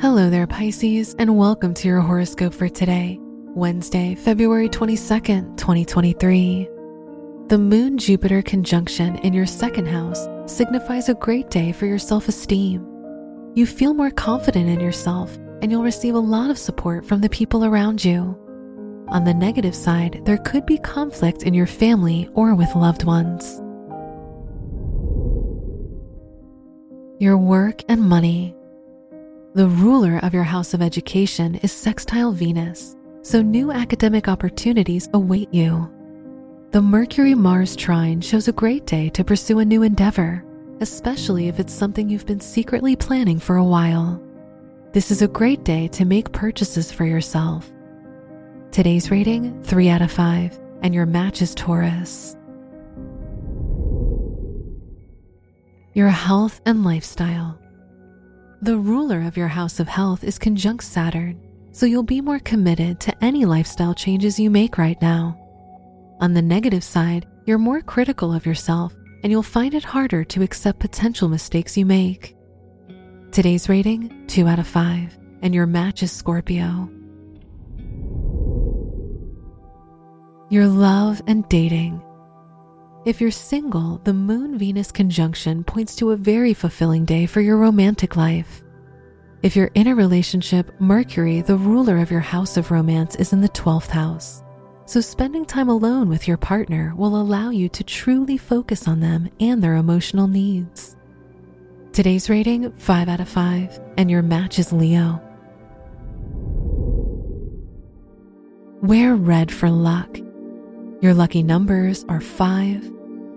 Hello there, Pisces, and welcome to your horoscope for today, Wednesday, February 22nd, 2023. The Moon Jupiter conjunction in your second house signifies a great day for your self esteem. You feel more confident in yourself, and you'll receive a lot of support from the people around you. On the negative side, there could be conflict in your family or with loved ones. Your work and money. The ruler of your house of education is sextile Venus, so new academic opportunities await you. The Mercury Mars trine shows a great day to pursue a new endeavor, especially if it's something you've been secretly planning for a while. This is a great day to make purchases for yourself. Today's rating 3 out of 5, and your match is Taurus. Your health and lifestyle. The ruler of your house of health is conjunct Saturn, so you'll be more committed to any lifestyle changes you make right now. On the negative side, you're more critical of yourself and you'll find it harder to accept potential mistakes you make. Today's rating 2 out of 5, and your match is Scorpio. Your love and dating. If you're single, the Moon Venus conjunction points to a very fulfilling day for your romantic life. If you're in a relationship, Mercury, the ruler of your house of romance, is in the 12th house. So, spending time alone with your partner will allow you to truly focus on them and their emotional needs. Today's rating 5 out of 5, and your match is Leo. Wear red for luck. Your lucky numbers are 5,